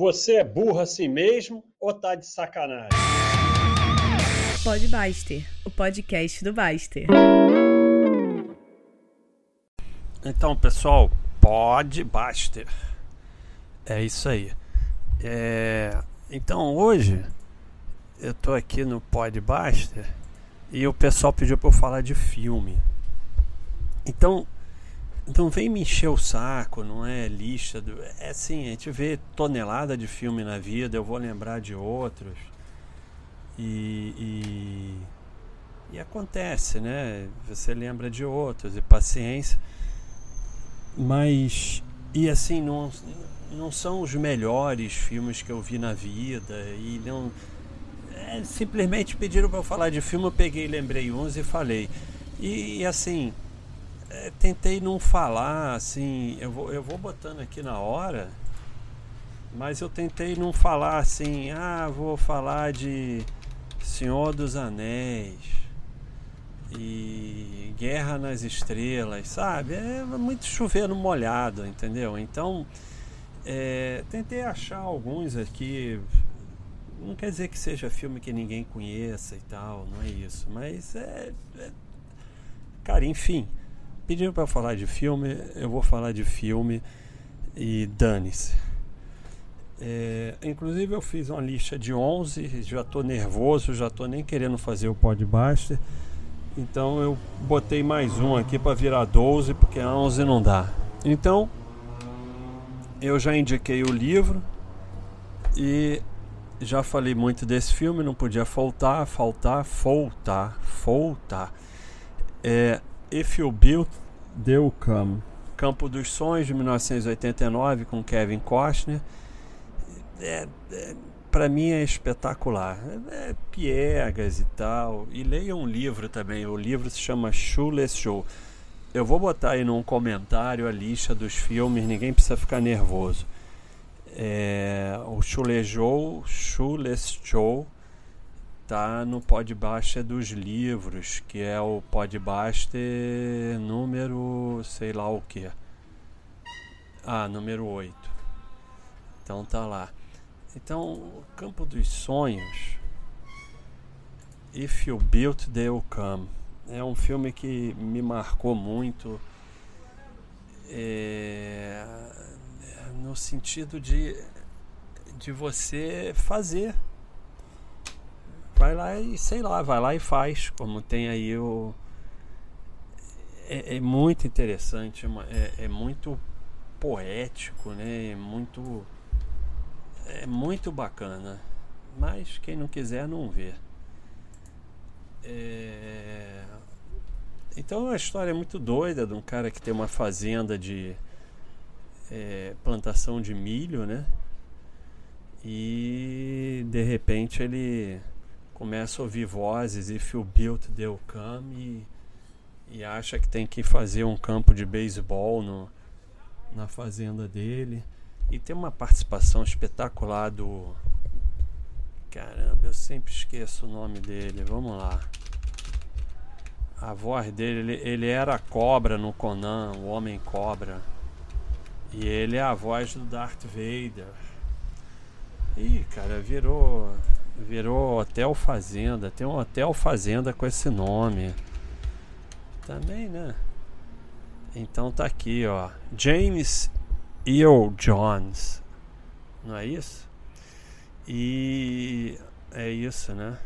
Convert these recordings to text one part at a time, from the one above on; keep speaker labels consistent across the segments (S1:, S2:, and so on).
S1: Você é burro assim mesmo ou tá de sacanagem?
S2: Pode Baster, o podcast do Baster.
S1: Então, pessoal, pode Baster. É isso aí. É... Então, hoje eu tô aqui no Pod Baster e o pessoal pediu para eu falar de filme. Então, então vem me encher o saco, não é lista. É assim, a gente vê tonelada de filme na vida, eu vou lembrar de outros. E, e, e acontece, né? Você lembra de outros, e paciência. Mas. E assim, não, não são os melhores filmes que eu vi na vida. E não. É, simplesmente pediram para eu falar de filme, eu peguei, lembrei uns e falei. E, e assim é, tentei não falar assim, eu vou, eu vou botando aqui na hora, mas eu tentei não falar assim, ah, vou falar de Senhor dos Anéis e Guerra nas Estrelas, sabe? É muito chovendo molhado, entendeu? Então, é, tentei achar alguns aqui. Não quer dizer que seja filme que ninguém conheça e tal, não é isso. Mas é. é cara, enfim. Pediram para falar de filme, eu vou falar de filme e dane-se. É, inclusive eu fiz uma lista de 11, já estou nervoso, já estou nem querendo fazer o podcaster. Então eu botei mais um aqui para virar 12, porque 11 não dá. Então eu já indiquei o livro e já falei muito desse filme, não podia faltar, faltar, faltar, faltar. É, If You Built, They'll Come. Campo dos Sonhos, de 1989, com Kevin Costner. É, é, para mim é espetacular. É, é, piegas e tal. E leiam um livro também. O livro se chama Shoeless Show. Eu vou botar aí num comentário a lista dos filmes, ninguém precisa ficar nervoso. É, o Shoeless Show, Shoeless Show tá no Podbuster dos livros, que é o Podbuster número sei lá o que. Ah, número 8. Então tá lá. Então, o Campo dos Sonhos, If You Built, They'll Come. É um filme que me marcou muito. É, no sentido de, de você fazer vai lá e sei lá, vai lá e faz, como tem aí o. É, é muito interessante, é, é, muito poético, né? É muito. É muito bacana. Mas quem não quiser não vê. É... Então a história é muito doida de um cara que tem uma fazenda de é, plantação de milho, né? E de repente ele começa a ouvir vozes e feel built deu come e, e acha que tem que fazer um campo de beisebol no, na fazenda dele. E tem uma participação espetacular do. Caramba, eu sempre esqueço o nome dele. Vamos lá. A voz dele, ele, ele era a cobra no Conan, o Homem Cobra. E ele é a voz do Darth Vader. Ih, cara, virou Virou Hotel Fazenda. Tem um Hotel Fazenda com esse nome. Também, né? Então tá aqui, ó. James Earl Jones. Não é isso? E é isso, né?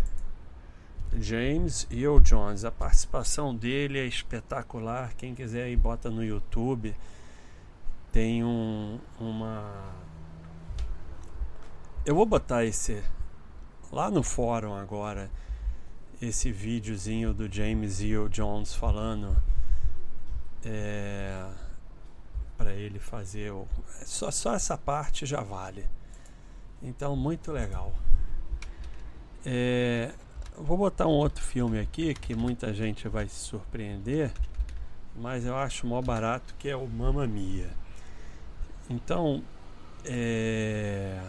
S1: James Earl Jones. A participação dele é espetacular. Quem quiser aí bota no YouTube. Tem um uma Eu vou botar esse lá no fórum agora esse videozinho do James Earl Jones falando é, para ele fazer o, só, só essa parte já vale. Então muito legal. É, vou botar um outro filme aqui que muita gente vai se surpreender mas eu acho mó barato que é o Mamma Mia. Então é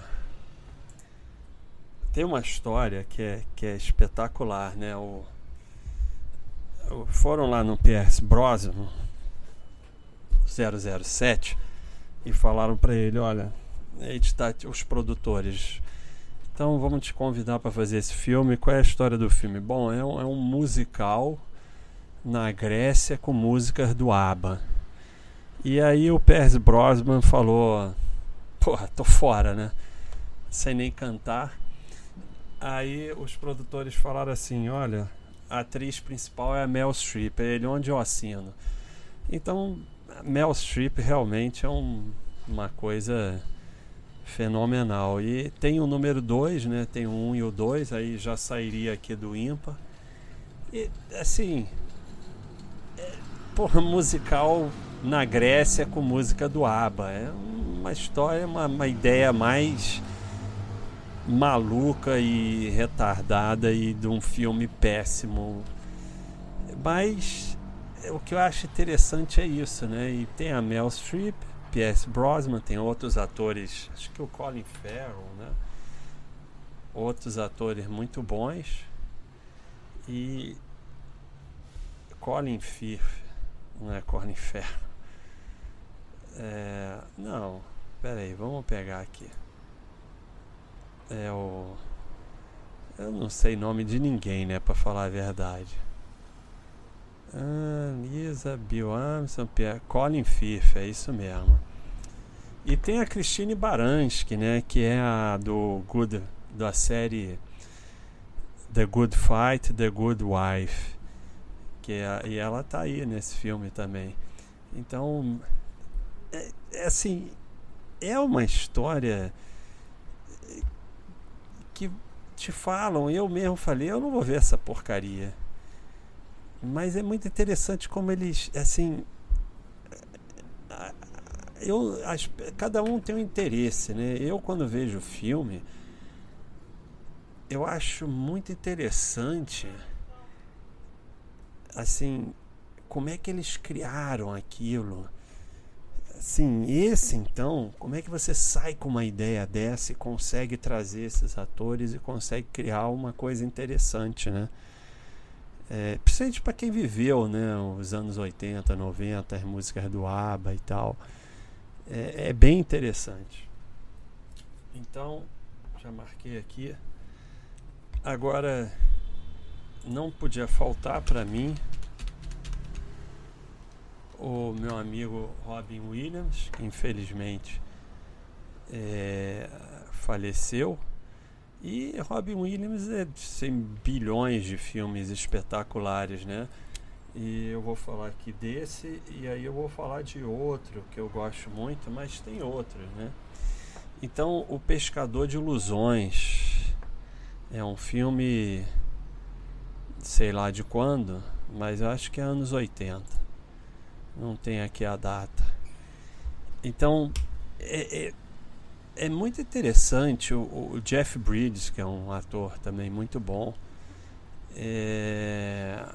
S1: tem uma história que é, que é espetacular, né? O, o foram lá no Pierce Brosnan 007 e falaram para ele, olha, editar os produtores. Então vamos te convidar para fazer esse filme. Qual é a história do filme? Bom, é um, é um musical na Grécia com músicas do ABBA. E aí o Percy Brosnan falou: Porra, tô fora, né? Sem nem cantar. Aí os produtores falaram assim: Olha, a atriz principal é a Mel Streep, é ele onde eu assino. Então, Mel Streep realmente é um, uma coisa fenomenal. E tem o número 2, né? Tem o 1 um e o 2, aí já sairia aqui do ímpar. E assim, é, porra, musical na Grécia com música do ABBA. É uma história, uma, uma ideia mais maluca e retardada e de um filme péssimo. Mas o que eu acho interessante é isso, né? E tem a Mel Streep, P.S. Brosnan, tem outros atores, acho que o Colin Farrell, né? Outros atores muito bons. E Colin Firth, não é Colin Farrell. É, não, peraí, vamos pegar aqui. É o. Eu não sei nome de ninguém, né, para falar a verdade. Ah, Lisa, Bill Armstrong, Pierre, Colin Firth, é isso mesmo. E tem a Christine Baranski, né, que é a do Good, da série The Good Fight, The Good Wife, que é, e ela tá aí nesse filme também. Então, é, é assim, é uma história que te falam, eu mesmo falei, eu não vou ver essa porcaria. Mas é muito interessante como eles, assim, eu, as, cada um tem um interesse, né? Eu quando vejo o filme, eu acho muito interessante, assim, como é que eles criaram aquilo Sim, esse então, como é que você sai com uma ideia dessa e consegue trazer esses atores e consegue criar uma coisa interessante, né? É, principalmente para quem viveu, né, os anos 80, 90, as músicas do ABBA e tal. É, é bem interessante. Então, já marquei aqui. Agora, não podia faltar para mim o meu amigo Robin Williams, que infelizmente é, faleceu. E Robin Williams é, tem bilhões de filmes espetaculares, né? E eu vou falar aqui desse e aí eu vou falar de outro que eu gosto muito, mas tem outros, né? Então, O Pescador de Ilusões é um filme sei lá de quando, mas eu acho que é anos 80 não tem aqui a data. Então, é, é, é muito interessante o, o, Jeff Bridges, que é um ator também muito bom. É,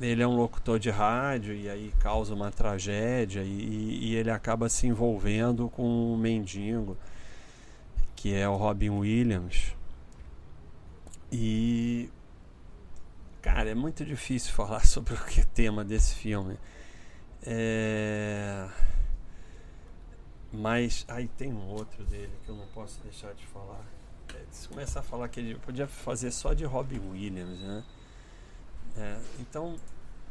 S1: ele é um locutor de rádio e aí causa uma tragédia e, e ele acaba se envolvendo com um mendigo, que é o Robin Williams. E cara, é muito difícil falar sobre o é tema desse filme. É... Mas aí tem um outro dele que eu não posso deixar de falar. É, se começar a falar que ele podia fazer só de Robin Williams, né? É, então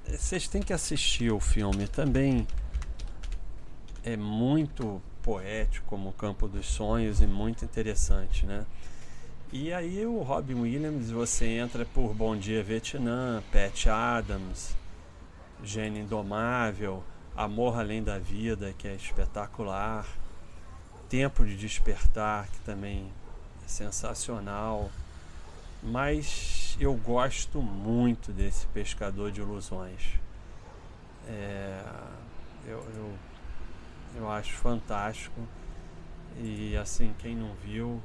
S1: vocês têm que assistir o filme também. É muito poético como o Campo dos Sonhos e muito interessante, né? E aí o Robin Williams, você entra por Bom Dia Vietnã, Pat Adams, Gênio Indomável, Amor Além da Vida, que é espetacular, Tempo de Despertar, que também é sensacional, mas eu gosto muito desse Pescador de Ilusões. É, eu, eu, eu acho fantástico e assim, quem não viu,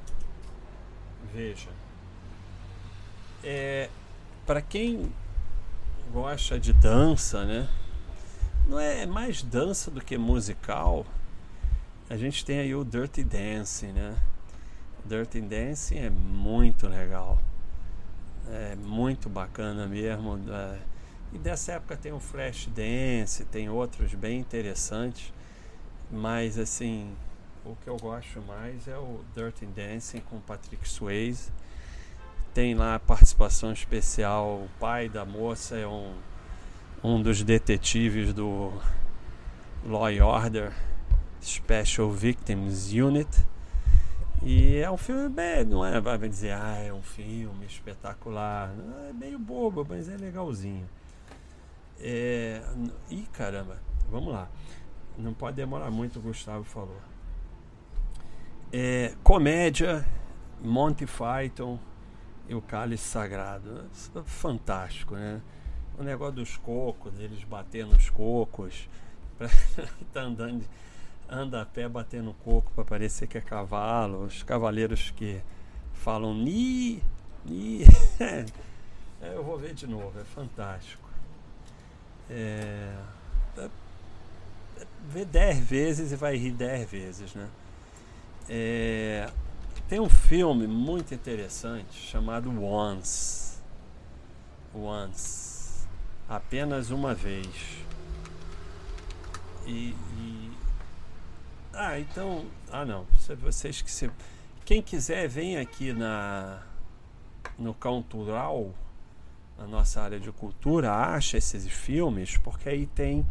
S1: veja. É, para quem gosta de dança, né? Não é, é mais dança do que musical. A gente tem aí o Dirty Dancing, né? Dirty Dancing é muito legal. É muito bacana mesmo. É, e dessa época tem o Flash Dance, tem outros bem interessantes. Mas assim, o que eu gosto mais é o Dirty Dancing com Patrick Swayze. Tem lá participação especial, o pai da moça é um, um dos detetives do Law Order Special Victims Unit. E é um filme bem, não é, vai dizer, ah, é um filme espetacular. É meio bobo, mas é legalzinho. É, ih, caramba, vamos lá. Não pode demorar muito, o Gustavo falou. É, comédia, Monty Python e o Cálice Sagrado. Fantástico, né? O negócio dos cocos, eles batendo nos cocos, tá andando, anda a pé batendo coco para parecer que é cavalo. Os cavaleiros que falam ni, ni. é, eu vou ver de novo, é fantástico. É, é, vê dez vezes e vai rir dez vezes, né? É, tem um filme muito interessante chamado Once. Once. Apenas uma vez. E, e, ah, então. Ah, não. Vocês que se. Quem quiser, vem aqui na no Cultural, na nossa área de cultura, acha esses filmes, porque aí tem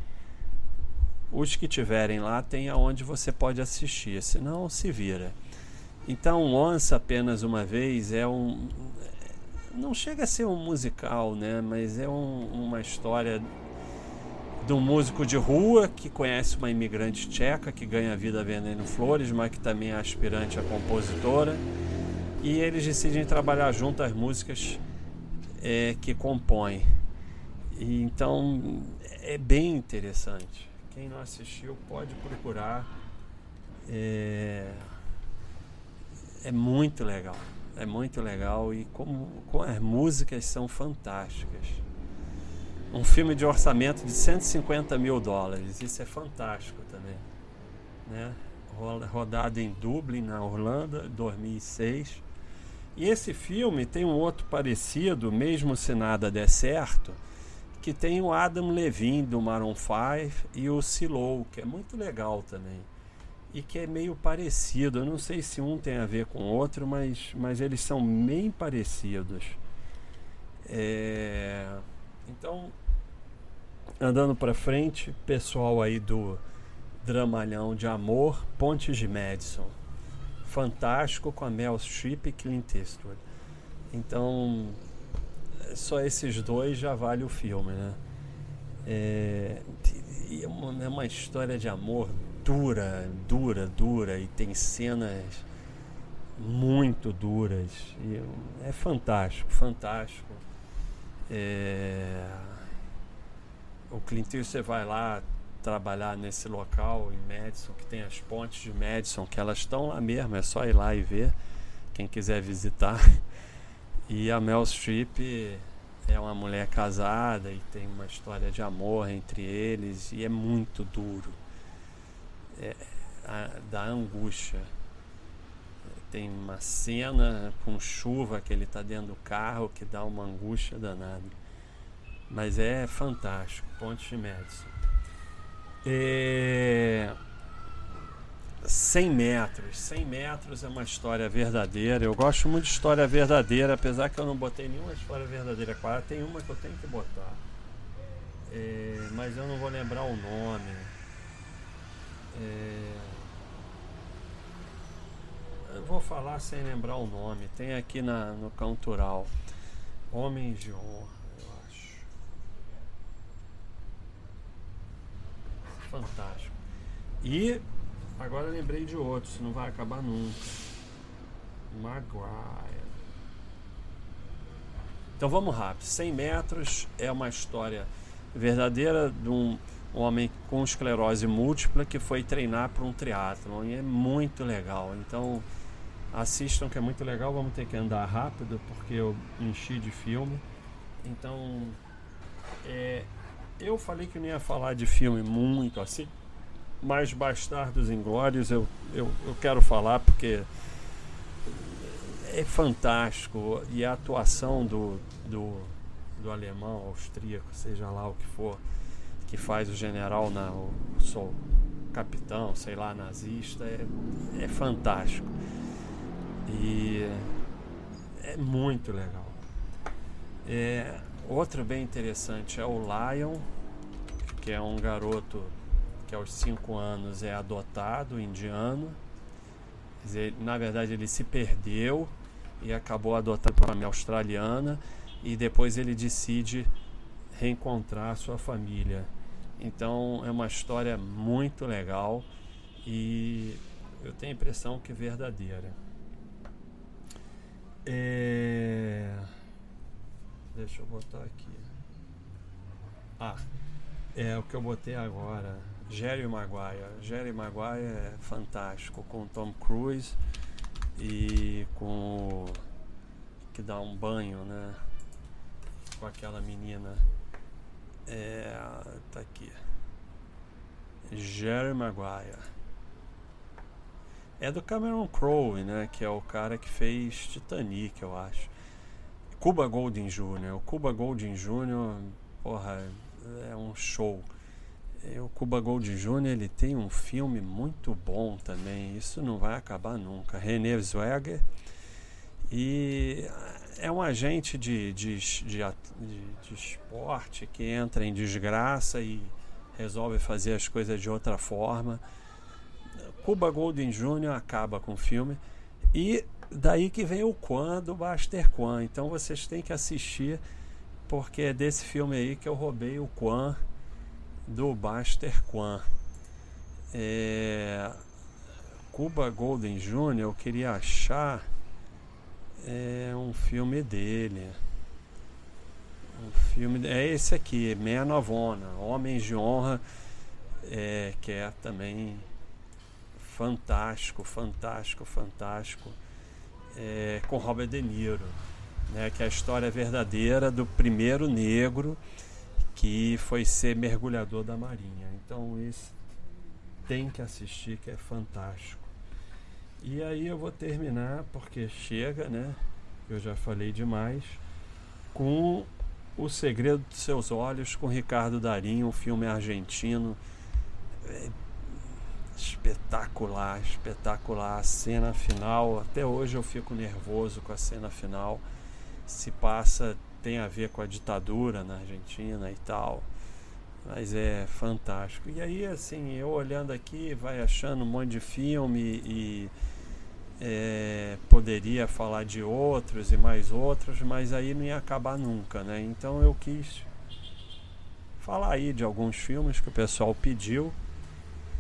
S1: os que tiverem lá tem aonde você pode assistir, senão se vira. Então, Once apenas uma vez é um não chega a ser um musical, né, mas é um, uma história de um músico de rua que conhece uma imigrante tcheca que ganha vida vendendo flores, mas que também é aspirante a compositora. E eles decidem trabalhar junto as músicas é, que compõem. Então é bem interessante. Quem não assistiu pode procurar. É, é muito legal. É muito legal e como, como as músicas são fantásticas. Um filme de orçamento de 150 mil dólares. Isso é fantástico também. Né? Rodado em Dublin, na Orlando, 2006. E esse filme tem um outro parecido, mesmo se nada der certo, que tem o Adam Levine do Maroon 5 e o Silo, que é muito legal também. E que é meio parecido. Eu não sei se um tem a ver com o outro, mas, mas eles são bem parecidos. É... Então, andando para frente, pessoal aí do Dramalhão de Amor, Pontes de Madison. Fantástico com a Mel Streep e Clint Eastwood. Então, só esses dois já vale o filme, né? É, é, é uma história de amor dura, dura, dura e tem cenas muito duras. E é fantástico, fantástico. É, o Clint você vai lá trabalhar nesse local em Madison, que tem as pontes de Madison, que elas estão lá mesmo, é só ir lá e ver, quem quiser visitar. E a Mel Streep é uma mulher casada e tem uma história de amor entre eles e é muito duro. É, a, da angústia. Tem uma cena com chuva que ele está dentro do carro que dá uma angústia danada. Mas é fantástico. Ponte de Madison. É... 100 metros. 100 metros é uma história verdadeira. Eu gosto muito de história verdadeira, apesar que eu não botei nenhuma história verdadeira. Claro, tem uma que eu tenho que botar. É, mas eu não vou lembrar o nome. É, eu vou falar sem lembrar o nome. Tem aqui na, no Cantural. Homens de honra, eu acho. Fantástico. E Agora lembrei de outro, não vai acabar nunca. Maguire. Então vamos rápido. 100 metros é uma história verdadeira de um homem com esclerose múltipla que foi treinar para um triatlon e é muito legal. Então assistam que é muito legal. Vamos ter que andar rápido porque eu enchi de filme. Então é, eu falei que não ia falar de filme muito assim mais Bastardos Inglórios eu, eu, eu quero falar porque é fantástico e a atuação do, do, do alemão, austríaco, seja lá o que for, que faz o general na, o, capitão, sei lá, nazista, é, é fantástico. E é muito legal. É, outro bem interessante é o Lion, que é um garoto que aos 5 anos é adotado, indiano. Na verdade ele se perdeu e acabou adotado por uma australiana e depois ele decide reencontrar sua família. Então é uma história muito legal e eu tenho a impressão que é verdadeira. É... Deixa eu botar aqui. Ah, é o que eu botei agora. Jerry Maguire. Jerry Maguire é fantástico com Tom Cruise e com o que dá um banho, né? Com aquela menina. É, tá aqui. Jerry Maguire. É do Cameron Crowe, né? Que é o cara que fez Titanic, eu acho. Cuba Golding Jr. O Cuba Golding Jr. Porra, é um show. E o Cuba Gold Jr. ele tem um filme muito bom também. Isso não vai acabar nunca. René Zellweger e é um agente de, de, de, de, esporte que entra em desgraça e resolve fazer as coisas de outra forma. Cuba Golden Jr. acaba com o filme e daí que vem o Quan do Buster Quan. Então vocês têm que assistir porque é desse filme aí que eu roubei o Quan do Buster Quan. É... Cuba Golden Jr. eu queria achar é um filme dele. Um filme é esse aqui, of Honor, Homens de Honra, é, que é também fantástico, fantástico, fantástico, é, com Robert De Niro, né, que é a história verdadeira do primeiro negro que foi ser mergulhador da marinha. Então esse tem que assistir que é fantástico. E aí eu vou terminar, porque chega, né? Eu já falei demais, com O Segredo dos Seus Olhos, com Ricardo Darim, um filme argentino. É espetacular, espetacular. A cena final, até hoje eu fico nervoso com a cena final. Se passa, tem a ver com a ditadura na Argentina e tal. Mas é fantástico. E aí, assim, eu olhando aqui, vai achando um monte de filme e é, poderia falar de outros e mais outros, mas aí não ia acabar nunca, né? Então eu quis falar aí de alguns filmes que o pessoal pediu.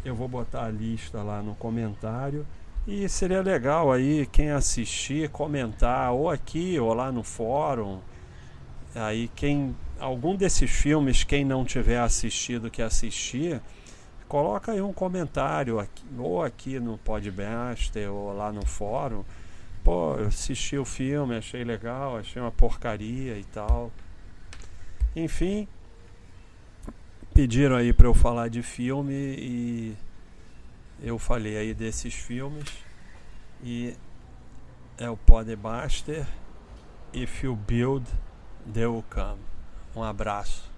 S1: Eu vou botar a lista lá no comentário. E seria legal aí quem assistir comentar ou aqui ou lá no fórum. Aí quem algum desses filmes quem não tiver assistido que assistir, coloca aí um comentário aqui, ou aqui no Podmaster ou lá no fórum. Pô, eu assisti o filme, achei legal, achei uma porcaria e tal. Enfim, pediram aí para eu falar de filme e eu falei aí desses filmes e é o Podmaster If You Build, They Will Come. Um abraço.